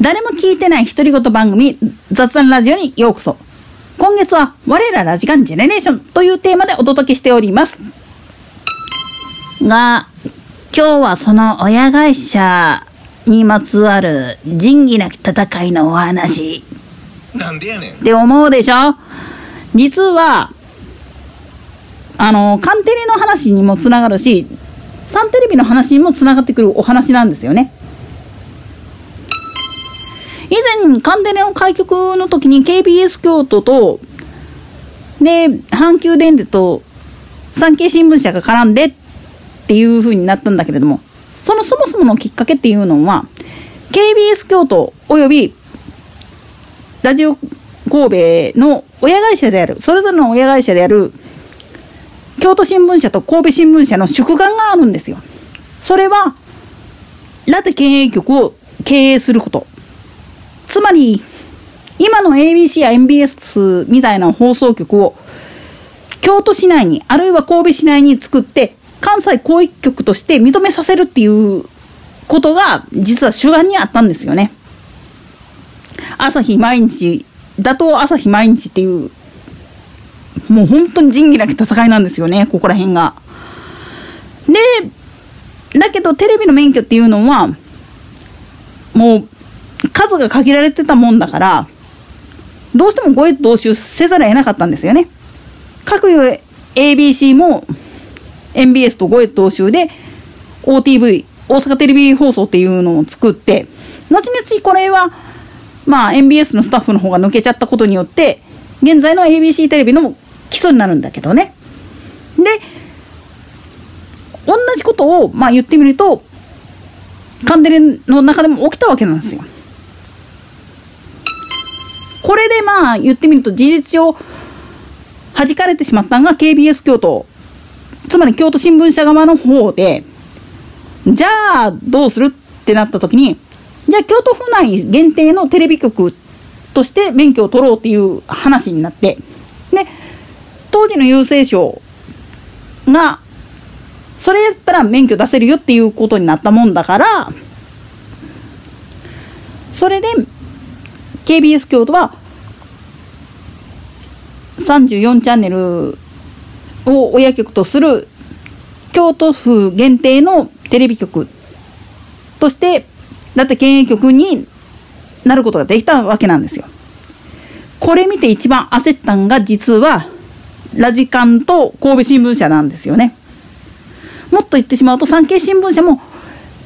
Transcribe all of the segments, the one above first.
誰も聞いてない独り言番組雑談ラジオにようこそ。今月は我らラジカンジェネレーションというテーマでお届けしております。が、今日はその親会社にまつわる仁義なき戦いのお話なんでやねんって思うでしょ？実は、あの、カンテレの話にもつながるし、サンテレビの話にもつながってくるお話なんですよね。カンテレの開局の時に KBS 京都と、で、阪急電鉄と産経新聞社が絡んでっていう風になったんだけれども、そのそもそものきっかけっていうのは、KBS 京都およびラジオ神戸の親会社である、それぞれの親会社である、京都新聞社と神戸新聞社の宿願があるんですよ。それは、ラテ経営局を経営すること。つまり、今の ABC や MBS みたいな放送局を、京都市内に、あるいは神戸市内に作って、関西広域局として認めさせるっていうことが、実は主眼にあったんですよね。朝日毎日、打倒朝日毎日っていう、もう本当に仁義なき戦いなんですよね、ここら辺が。で、だけどテレビの免許っていうのは、もう数が限られてたもんだから、どうしてもご越同集せざるを得なかったんですよね。各 ABC も MBS とご越同集で OTV、大阪テレビ放送っていうのを作って、後々これは、まあ MBS のスタッフの方が抜けちゃったことによって、現在の ABC テレビの基礎になるんだけどね。で、同じことを、まあ言ってみると、カンデレの中でも起きたわけなんですよ。これでまあ言ってみると事実上弾かれてしまったのが KBS 京都、つまり京都新聞社側の方で、じゃあどうするってなった時に、じゃあ京都府内限定のテレビ局として免許を取ろうっていう話になって、で、当時の郵政省が、それやったら免許出せるよっていうことになったもんだから、それで KBS 京都は34チャンネルを親局とする京都府限定のテレビ局としてラテ県営局になることができたわけなんですよ。これ見て一番焦ったんが実はラジカンと神戸新聞社なんですよね。もっと言ってしまうと産経新聞社も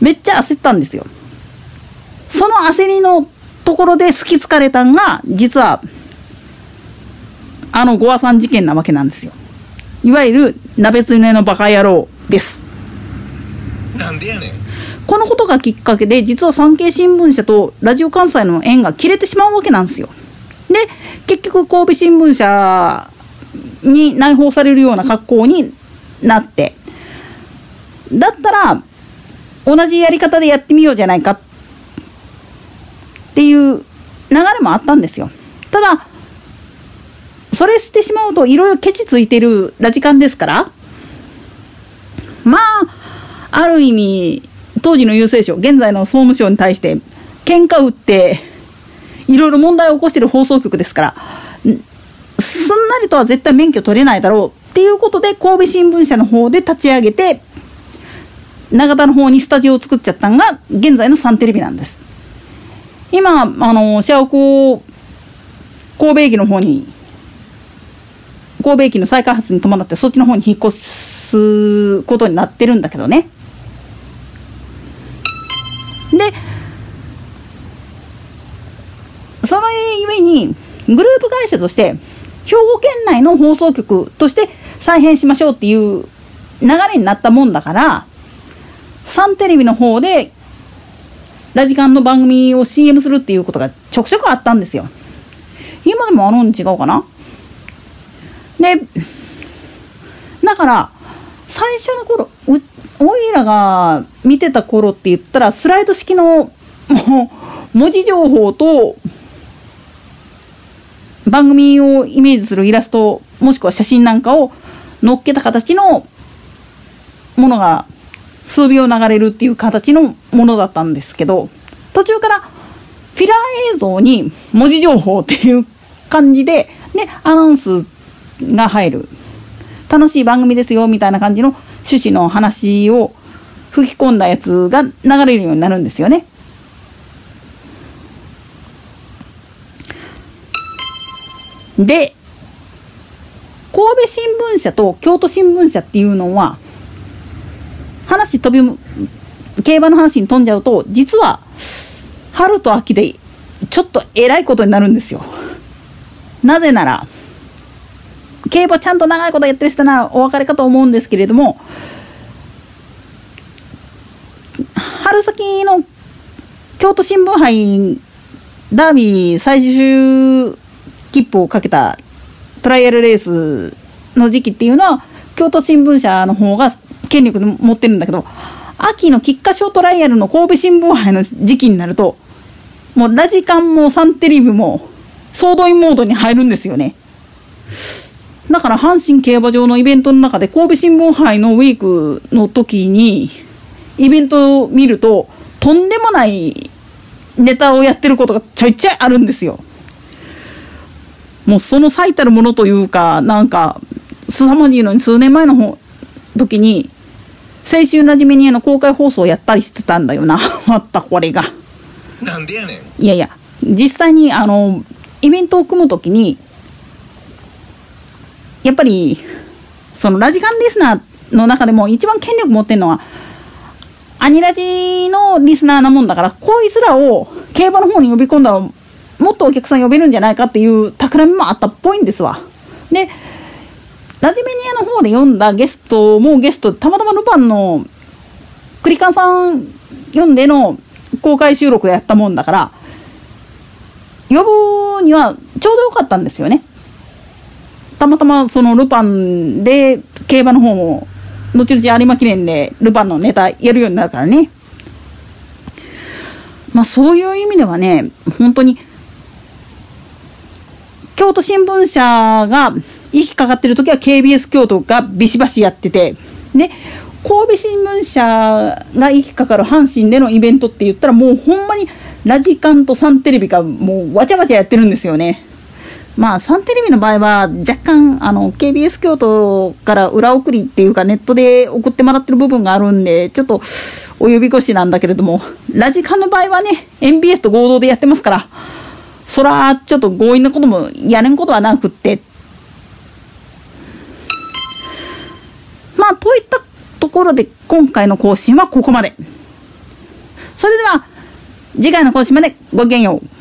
めっちゃ焦ったんですよ。その焦りのところで好きつかれたんが実はあのゴアさん事件なわけなんですよ。いわゆる鍋つねのバカ野郎です。なんでやねんこのことがきっかけで実は産経新聞社とラジオ関西の縁が切れてしまうわけなんですよ。で結局神戸新聞社に内包されるような格好になってだったら同じやり方でやってみようじゃないかっっていう流れもあったんですよ。ただそれしてしまうといろいろケチついてるラジカンですからまあある意味当時の郵政省現在の総務省に対して喧嘩売っていろいろ問題を起こしてる放送局ですからすんなりとは絶対免許取れないだろうっていうことで神戸新聞社の方で立ち上げて永田の方にスタジオを作っちゃったのが現在のサンテレビなんです今あの社屋神戸駅の方に神戸駅の再開発に伴ってそっちの方に引っ越すことになってるんだけどね。でそのゆえにグループ会社として兵庫県内の放送局として再編しましょうっていう流れになったもんだからサンテレビの方でラジカンの番組を CM するっていうことがちょくちょくあったんですよ。今でもあるん違うかな？でだから最初の頃うおいらが見てた頃って言ったらスライド式の 文字情報と番組をイメージするイラストもしくは写真なんかを載っけた形のものが数秒流れるっていう形のものだったんですけど途中からフィラー映像に文字情報っていう感じで、ね、アナウンスが入る。楽しい番組ですよ、みたいな感じの趣旨の話を吹き込んだやつが流れるようになるんですよね。で、神戸新聞社と京都新聞社っていうのは、話飛び、競馬の話に飛んじゃうと、実は、春と秋で、ちょっと偉いことになるんですよ。なぜなら、競馬ちゃんと長いことやってる人ならお別れかと思うんですけれども、春先の京都新聞杯ダービー最終切符をかけたトライアルレースの時期っていうのは京都新聞社の方が権力持ってるんだけど秋の菊花賞トライアルの神戸新聞杯の時期になるともうラジカンもサンテレビも総動員モードに入るんですよねだから阪神競馬場のイベントの中で神戸新聞杯のウィークの時にイベントを見るととんでもないネタをやってることがちょいちょいあるんですよ。もうその最たるものというか、なんか、凄まじいのに数年前の時に、青春ラジメニアの公開放送をやったりしてたんだよな。またこれが。なんでやねんいやいや、実際に、あの、イベントを組むときに、やっぱり、そのラジカンリスナーの中でも一番権力持ってるのは、アニラジのリスナーなもんだから、こいつらを競馬の方に呼び込んだら、もっとお客さん呼べるんじゃないかっていう企みもあったっぽいんですわ。で、ラジメニアの方で読んだゲストもゲスト、たまたまルパンのクリカンさん読んでの公開収録やったもんだから、呼ぶにはちょうどよかったんですよね。たまたまそのルパンで競馬の方も後々有馬記念でルパンのネタやるようになるからね。まあそういう意味ではね、本当に、京都新聞社が息かかってる時は KBS 京都がビシバシやってて、で、神戸新聞社が息かかる阪神でのイベントって言ったらもうほんまにラジカンとサンテレビがもうわちゃわちゃやってるんですよね。まあ、サンテレビの場合は、若干、あの、KBS 京都から裏送りっていうか、ネットで送ってもらってる部分があるんで、ちょっと、お呼び越しなんだけれども、ラジカンの場合はね、MBS と合同でやってますから、そら、ちょっと強引なこともやれんことはなくって。まあ、といったところで、今回の更新はここまで。それでは、次回の更新までごきげんよう。